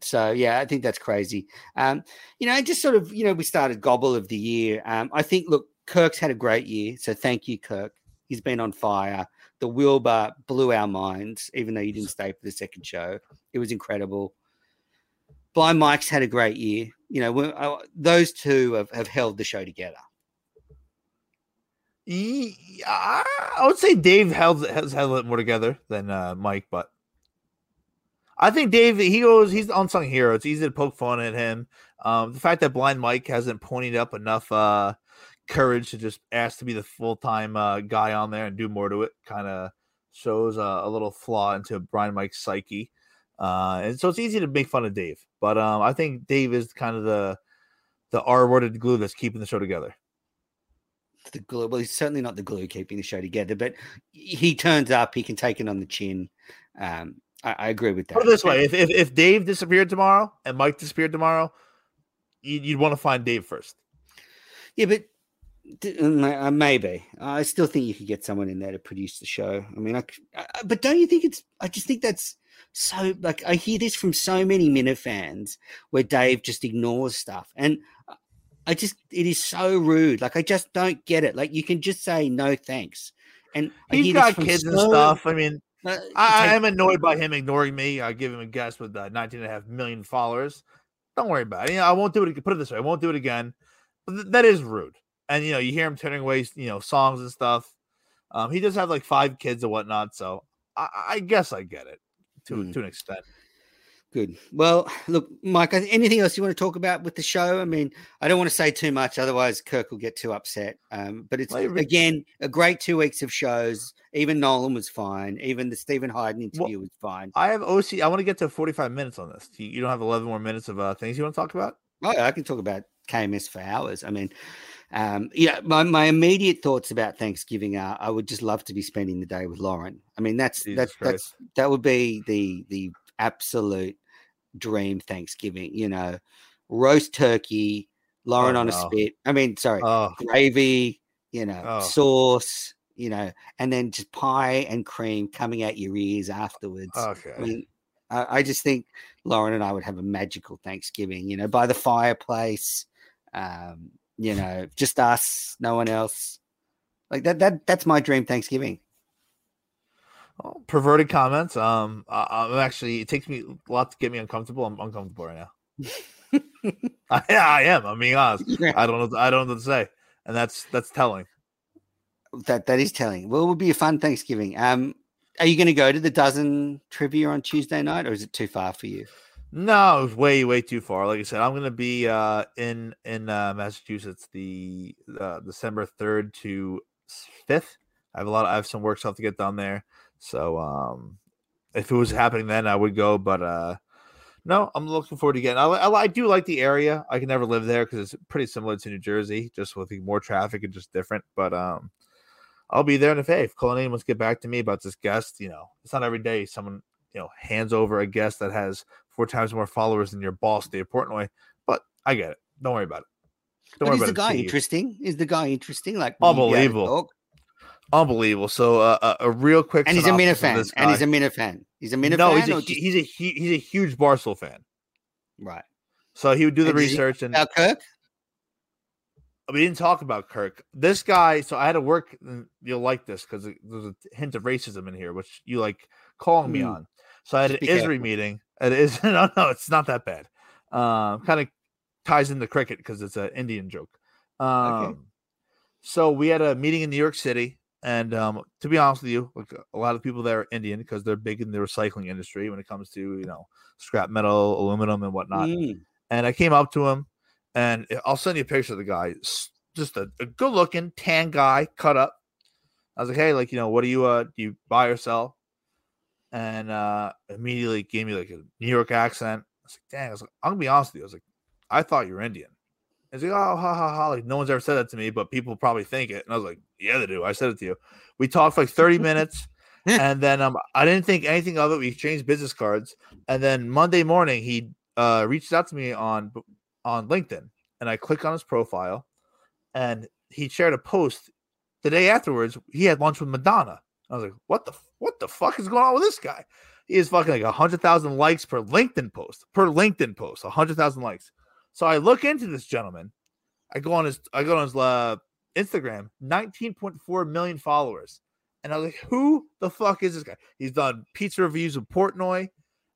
so yeah, I think that's crazy. Um, you know, just sort of, you know, we started gobble of the year. Um, I think look, Kirk's had a great year, so thank you, Kirk. He's been on fire. The Wilbur blew our minds, even though you didn't [laughs] stay for the second show. It was incredible. Blind Mike's had a great year. You know, uh, those two have, have held the show together. Yeah, I would say Dave held has held it more together than uh, Mike, but I think Dave he goes he's the unsung hero. It's easy to poke fun at him. Um, the fact that Blind Mike hasn't pointed up enough uh, courage to just ask to be the full time uh, guy on there and do more to it kind of shows a little flaw into Blind Mike's psyche. Uh, and so it's easy to make fun of Dave, but um, I think Dave is kind of the the R worded glue that's keeping the show together. The glue. Well, he's certainly not the glue keeping the show together, but he turns up. He can take it on the chin. Um, I, I agree with that. Put it this way: if, if, if Dave disappeared tomorrow and Mike disappeared tomorrow, you'd, you'd want to find Dave first. Yeah, but maybe I still think you could get someone in there to produce the show. I mean, I, I, but don't you think it's? I just think that's so. Like I hear this from so many Minifans where Dave just ignores stuff, and I just it is so rude. Like I just don't get it. Like you can just say no thanks. And he's got kids so, and stuff. I mean, uh, I, I, am annoyed by him ignoring me. I give him a guess with uh, 19 and a half million followers. Don't worry about it. You know, I won't do it. Put it this way, I won't do it again. But th- that is rude. And you know, you hear him turning away, you know, songs and stuff. Um, he does have like five kids and whatnot, so I, I guess I get it to mm. to an extent. Good. Well, look, Mike, anything else you want to talk about with the show? I mean, I don't want to say too much, otherwise Kirk will get too upset. Um, but it's again a great two weeks of shows. Even Nolan was fine. Even the Steven Hyden interview well, was fine. I have OC. I want to get to 45 minutes on this. You don't have 11 more minutes of uh, things you want to talk about? Oh, I can talk about KMS for hours. I mean, um, yeah, my, my immediate thoughts about Thanksgiving are I would just love to be spending the day with Lauren. I mean, that's Jesus that's Christ. that's that would be the the absolute dream Thanksgiving. You know, roast turkey, Lauren oh, on no. a spit. I mean, sorry, oh. gravy. You know, oh. sauce. You know, and then just pie and cream coming out your ears afterwards. Okay. I mean, I, I, just think Lauren and I would have a magical Thanksgiving. You know, by the fireplace. Um, you know, just us, no one else. Like that. That that's my dream Thanksgiving. Well, perverted comments. Um, I, am actually. It takes me a lot to get me uncomfortable. I'm uncomfortable right now. [laughs] I, I am. I'm being honest. Yeah. I don't know. I don't know what to say, and that's that's telling. That that is telling. Well, it would be a fun Thanksgiving. Um, are you going to go to the dozen trivia on Tuesday night, or is it too far for you? No, it was way way too far. Like I said, I'm to be uh, in in uh, Massachusetts the uh, December third to fifth. I have a lot. Of, I have some work stuff to get done there. So um, if it was happening then, I would go. But uh, no, I'm looking forward to getting. I, I, I do like the area. I can never live there because it's pretty similar to New Jersey, just with more traffic and just different. But um, I'll be there. And if hey, if Cullinane wants to get back to me about this guest, you know, it's not every day someone you know hands over a guest that has four times more followers than your boss, Dave Portnoy. But I get it. Don't worry about it. Don't but worry is about the guy interesting? Is the guy interesting? Like unbelievable. Unbelievable. So uh, uh, a real quick, and he's a Minifan, and he's a Minifan. He's a Mina no, fan. No, he's a, he's a he's a huge Barstool fan. Right. So he would do the and research and about Kirk. We didn't talk about Kirk. This guy. So I had to work. You'll like this because there's a hint of racism in here, which you like calling mm. me on. So I had Just an ISRI meeting. It is [laughs] no, no, it's not that bad. Um, kind of ties into cricket because it's an Indian joke. Um, okay. So we had a meeting in New York City and um, to be honest with you, like a lot of people there are Indian because they're big in the recycling industry when it comes to you know scrap metal, aluminum, and whatnot. Mm. And I came up to him, and I'll send you a picture of the guy. Just a, a good looking tan guy, cut up. I was like, hey, like you know, what do you uh do you buy or sell? And uh immediately gave me like a New York accent. I was like, dang, I was like, I'm gonna be honest with you. I was like, I thought you were Indian. He's like, oh, ha, ha, ha. Like, no one's ever said that to me, but people probably think it. And I was like, yeah, they do. I said it to you. We talked for like 30 [laughs] minutes. and then um, I didn't think anything of it. We exchanged business cards. And then Monday morning, he uh, reached out to me on on LinkedIn. And I clicked on his profile. And he shared a post the day afterwards. He had lunch with Madonna. I was like, what the what the fuck is going on with this guy? He is fucking like hundred thousand likes per LinkedIn post. Per LinkedIn post, hundred thousand likes. So I look into this gentleman. I go on his I go on his uh, Instagram, 19.4 million followers. And I was like, who the fuck is this guy? He's done pizza reviews with Portnoy.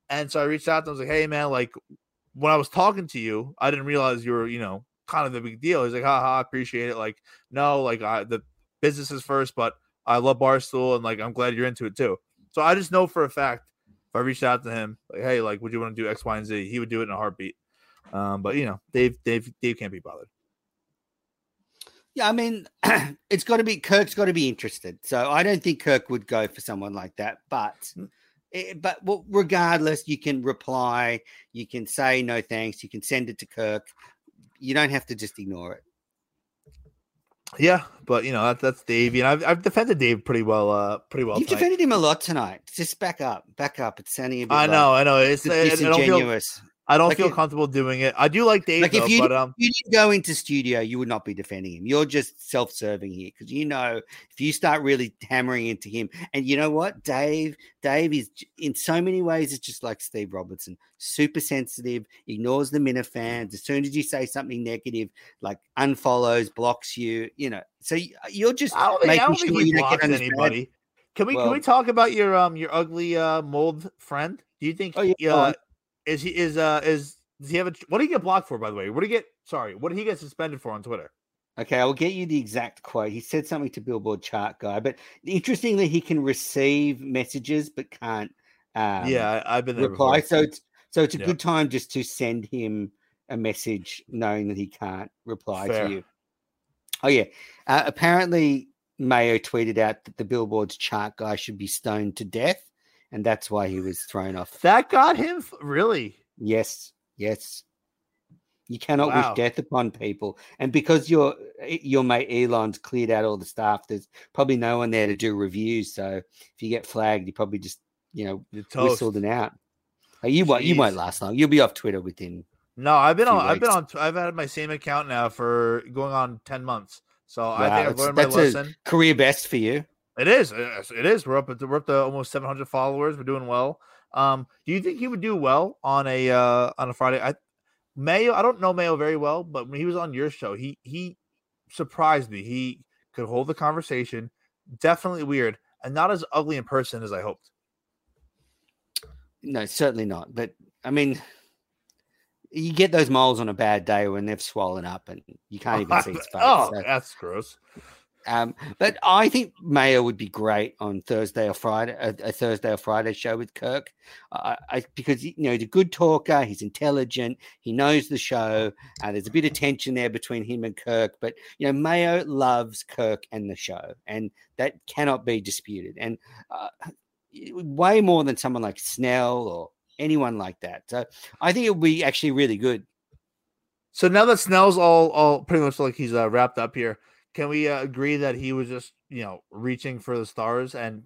And so I reached out to him. I was like, hey man, like when I was talking to you, I didn't realize you were, you know, kind of the big deal. He's like, haha, I appreciate it. Like, no, like I the business is first, but I love Barstool and like I'm glad you're into it too. So I just know for a fact if I reached out to him, like, hey, like, would you want to do X, Y, and Z? He would do it in a heartbeat. Um, but you know, Dave, Dave, Dave can't be bothered. Yeah, I mean, [clears throat] it's got to be Kirk's got to be interested. So I don't think Kirk would go for someone like that. But, it, eh, but well, regardless, you can reply, you can say no thanks, you can send it to Kirk. You don't have to just ignore it. Yeah, but you know that, that's Dave, and I've, I've defended Dave pretty well. Uh, pretty well. You've tonight. defended him a lot tonight. Just back up, back up. It's sounding a bit. I know, I know. It's, it's disingenuous. I don't like feel it, comfortable doing it. I do like Dave, like though, if you, but um, you didn't go into studio, you would not be defending him. You're just self-serving here because you know if you start really hammering into him, and you know what, Dave, Dave is in so many ways it's just like Steve Robertson, super sensitive, ignores the Minifans. As soon as you say something negative, like unfollows, blocks you, you know. So you're just I don't think, making I don't sure think he blocks anybody. Can we well, can we talk about your um your ugly uh mold friend? Do you think oh, yeah, uh, is he is uh is does he have a what did he get blocked for by the way? What did he get sorry, what did he get suspended for on Twitter? Okay, I will get you the exact quote. He said something to Billboard chart guy, but interestingly, he can receive messages but can't. Um, yeah, I've been there reply. Before. So it's so it's a yeah. good time just to send him a message, knowing that he can't reply Fair. to you. Oh yeah, uh, apparently Mayo tweeted out that the Billboard's chart guy should be stoned to death and that's why he was thrown off. That got him really. Yes, yes. You cannot wow. wish death upon people, and because your eh, your mate Elon's cleared out all the staff, there's probably no one there to do reviews. So if you get flagged, you probably just you know whistled and out. You won't you won't last long. You'll be off Twitter within. No, I've been on. Weeks. I've been on. I've had my same account now for going on ten months. So wow, I think I've learned my lesson. career best for you. It is. It is. We're up. At, we're up to almost 700 followers. We're doing well. Um, do you think he would do well on a uh, on a Friday? I Mayo, I don't know Mayo very well, but when he was on your show, he he surprised me. He could hold the conversation. Definitely weird, and not as ugly in person as I hoped. No, certainly not. But I mean, you get those moles on a bad day when they've swollen up and you can't even see his [laughs] face. oh, so. that's gross. Um, but I think Mayo would be great on Thursday or Friday, a, a Thursday or Friday show with Kirk, uh, I, because you know he's a good talker, he's intelligent, he knows the show. Uh, there's a bit of tension there between him and Kirk, but you know Mayo loves Kirk and the show, and that cannot be disputed. And uh, way more than someone like Snell or anyone like that. So I think it would be actually really good. So now that Snell's all all pretty much like he's uh, wrapped up here can we uh, agree that he was just you know reaching for the stars and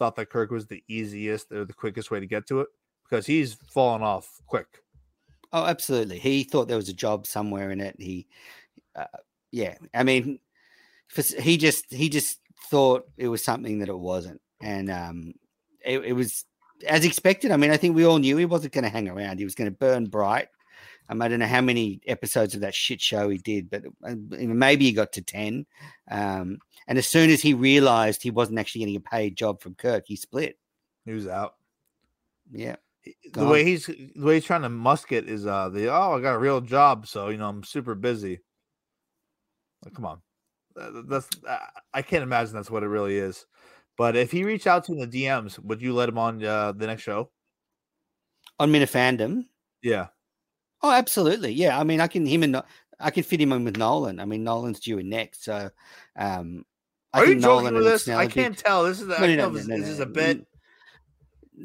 thought that Kirk was the easiest or the quickest way to get to it because he's fallen off quick. Oh, absolutely. He thought there was a job somewhere in it. He, uh, yeah. I mean, he just he just thought it was something that it wasn't, and um, it, it was as expected. I mean, I think we all knew he wasn't going to hang around. He was going to burn bright um, I don't know how many episodes of that shit show he did, but uh, maybe he got to 10. Um, and as soon as he realized he wasn't actually getting a paid job from Kirk, he split. He was out. Yeah. The way he's the way he's trying to musk it is uh the oh I got a real job so you know I'm super busy. Like, come on, that's I can't imagine that's what it really is. But if he reached out to the DMs, would you let him on uh, the next show? On Minifandom? Yeah. Oh, absolutely. Yeah. I mean, I can him and I can fit him in with Nolan. I mean, Nolan's due in next, so um, I Are you joking with this? I can't tell. This is no, no, no, this, this is a bit.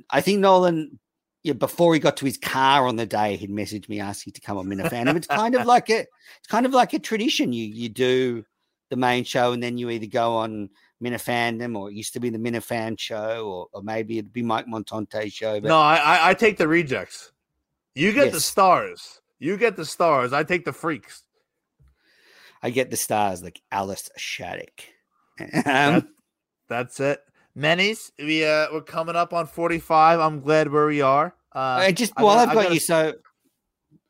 I think Nolan, yeah, before he got to his car on the day, he'd messaged me asking to come on Minifandom. it's kind of like a, it's kind of like a tradition. You you do the main show, and then you either go on Minifandom, or it used to be the Minifan show, or, or maybe it'd be Mike Montante show. But... No, I I take the rejects. You get yes. the stars. You get the stars. I take the freaks. I get the stars like Alice Shattuck. um, that, [laughs] that's it. Menis, we uh we're coming up on 45. I'm glad where we are. Uh, just while I've got gotta... you, so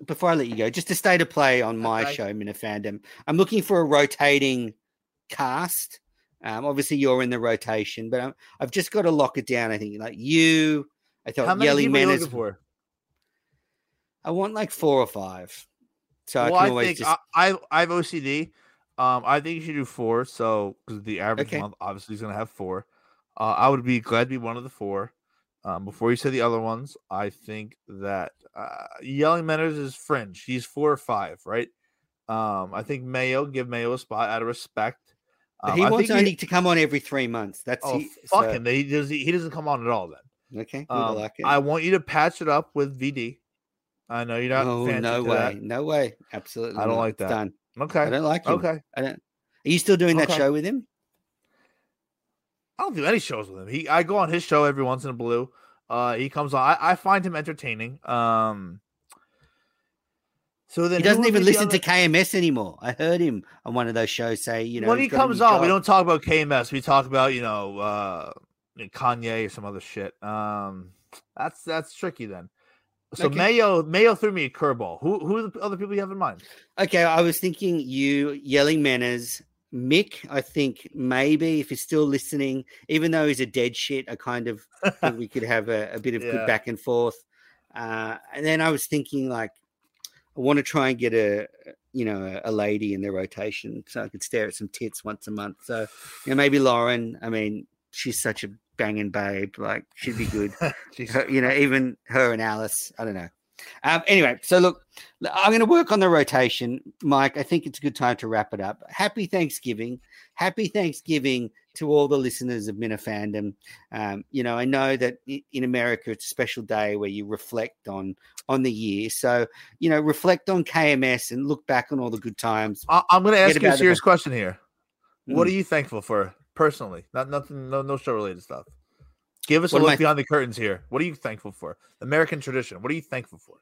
before I let you go, just a state of play on my okay. show, Minifandom. I'm looking for a rotating cast. Um, obviously you're in the rotation, but i have just got to lock it down. I think like you. I thought How many Yelly Menace. For? I want like four or five. So well, I, I think just... I, I I have OCD. Um, I think you should do four. So because the average okay. month obviously is going to have four. Uh, I would be glad to be one of the four. Um, before you say the other ones, I think that uh, Yelling Menace is fringe. He's four or five, right? Um, I think Mayo give Mayo a spot out of respect. Um, he wants only he, to come on every three months. That's oh, he, fuck so. him. He, does, he, he doesn't come on at all then. Okay, um, like. I want you to patch it up with VD. I know you're not. No, no way, that. no way, absolutely. I don't not. like that. done. Okay, I don't like him. Okay, I don't. Are you still doing that okay. show with him? I don't do any shows with him. He, I go on his show every once in a blue. Uh, he comes on. I, I find him entertaining. Um, so then he doesn't even listen other... to KMS anymore. I heard him on one of those shows say, you know, when he comes on, job. we don't talk about KMS. We talk about you know uh, Kanye or some other shit. Um, that's that's tricky then. So okay. Mayo Mayo threw me a curveball. Who who are the other people you have in mind? Okay, I was thinking you Yelling Menace. Mick, I think maybe if he's still listening, even though he's a dead shit, I kind of think we could have a, a bit of [laughs] yeah. good back and forth. Uh, and then I was thinking like I want to try and get a you know a, lady in the rotation so I could stare at some tits once a month. So you know maybe Lauren. I mean she's such a banging babe. Like she'd be good. [laughs] her, you know, even her and Alice. I don't know. Um, anyway, so look, I'm going to work on the rotation, Mike. I think it's a good time to wrap it up. Happy Thanksgiving. Happy Thanksgiving to all the listeners of Minifandom. Um, you know, I know that in America it's a special day where you reflect on on the year. So, you know, reflect on KMS and look back on all the good times. I'm going to ask you a serious question here. Mm. What are you thankful for personally, not nothing, no, no show related stuff. Give us what a look behind the curtains here. What are you thankful for? American tradition. What are you thankful for?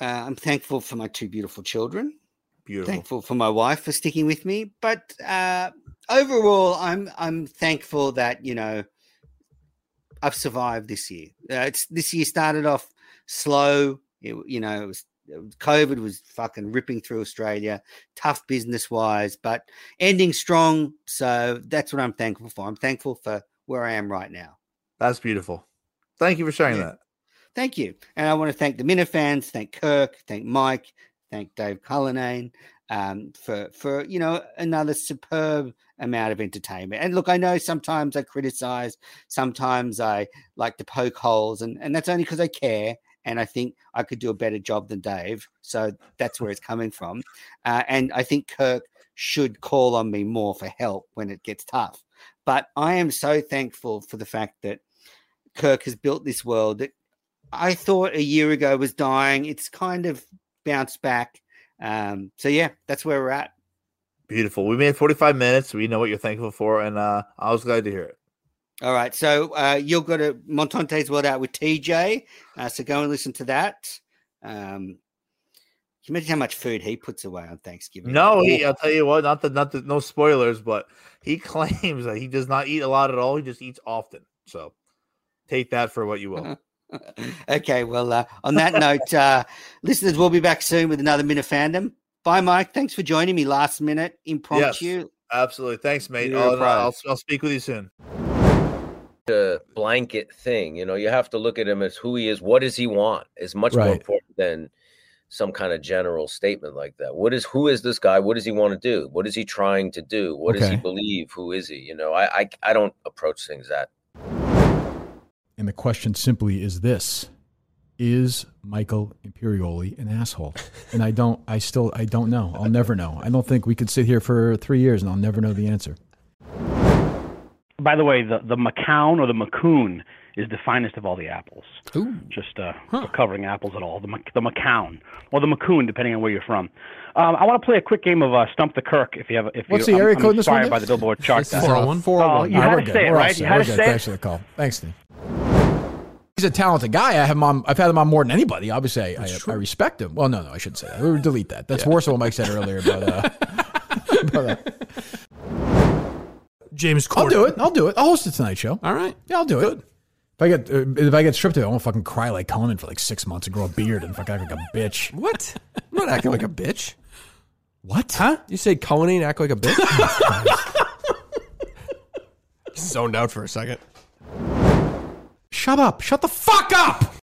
Uh, I'm thankful for my two beautiful children. Beautiful. Thankful for my wife for sticking with me, but uh, overall, I'm I'm thankful that you know I've survived this year. Uh, it's this year started off slow. It, you know, it was COVID was fucking ripping through Australia, tough business wise, but ending strong. So that's what I'm thankful for. I'm thankful for where I am right now. That's beautiful. Thank you for sharing yeah. that. Thank you. And I want to thank the Minifans, thank Kirk, thank Mike, thank Dave Cullinane um, for for you know another superb amount of entertainment. And look, I know sometimes I criticize, sometimes I like to poke holes, and and that's only because I care and I think I could do a better job than Dave. So that's where it's coming from. Uh, and I think Kirk should call on me more for help when it gets tough. But I am so thankful for the fact that Kirk has built this world that I thought a year ago was dying. It's kind of bounced back. Um, so yeah, that's where we're at. Beautiful. We made 45 minutes. We know what you're thankful for, and uh, I was glad to hear it. All right, so uh, you've got a Montante's World out with TJ, uh, so go and listen to that. Um, can you imagine how much food he puts away on Thanksgiving? No, he, I'll tell you what, not the not the no spoilers, but he [laughs] claims that he does not eat a lot at all. He just eats often. So take that for what you will. [laughs] okay, well, uh, on that [laughs] note, uh, listeners, we'll be back soon with another Minifandom. Bye, Mike. Thanks for joining me last minute impromptu. Yes, absolutely. Thanks, mate. I'll, I'll, I'll speak with you soon a blanket thing. You know, you have to look at him as who he is. What does he want? Is much right. more important than some kind of general statement like that. What is who is this guy? What does he want to do? What is he trying to do? What okay. does he believe? Who is he? You know, I, I I don't approach things that. And the question simply is this: Is Michael Imperioli an asshole? And I don't. I still. I don't know. I'll never know. I don't think we could sit here for three years and I'll never know the answer. By the way, the the Macoun or the Macoun is the finest of all the apples. Ooh. Just uh, huh. covering apples at all. The the Macoun or the Macoun, depending on where you're from. Um, I want to play a quick game of uh, Stump the Kirk. If you have, if what's you, the area I'm, code I'm this one? Inspired by the Billboard chart. Four hundred one. Four hundred one. You had to say it, right? You had to say it. Thanks for the call. Thanks, Steve. He's a talented guy. I have him on. I've had him on more than anybody. Obviously, I, I, I respect him. Well, no, no, I shouldn't say that. We'll [laughs] delete that. That's yeah. worse than what Mike said earlier about. Uh, [laughs] about uh, James Corden. I'll do it. I'll do it. I'll host the Tonight Show. All right. Yeah, I'll do Good. it. If I get uh, if I get stripped of it, I won't fucking cry like Conan for like six months and grow a beard and fucking act like a bitch. [laughs] What? I'm not acting like a bitch. What? Huh? You say Conan act like a bitch? [laughs] Zoned out for a second. Shut up. Shut the fuck up.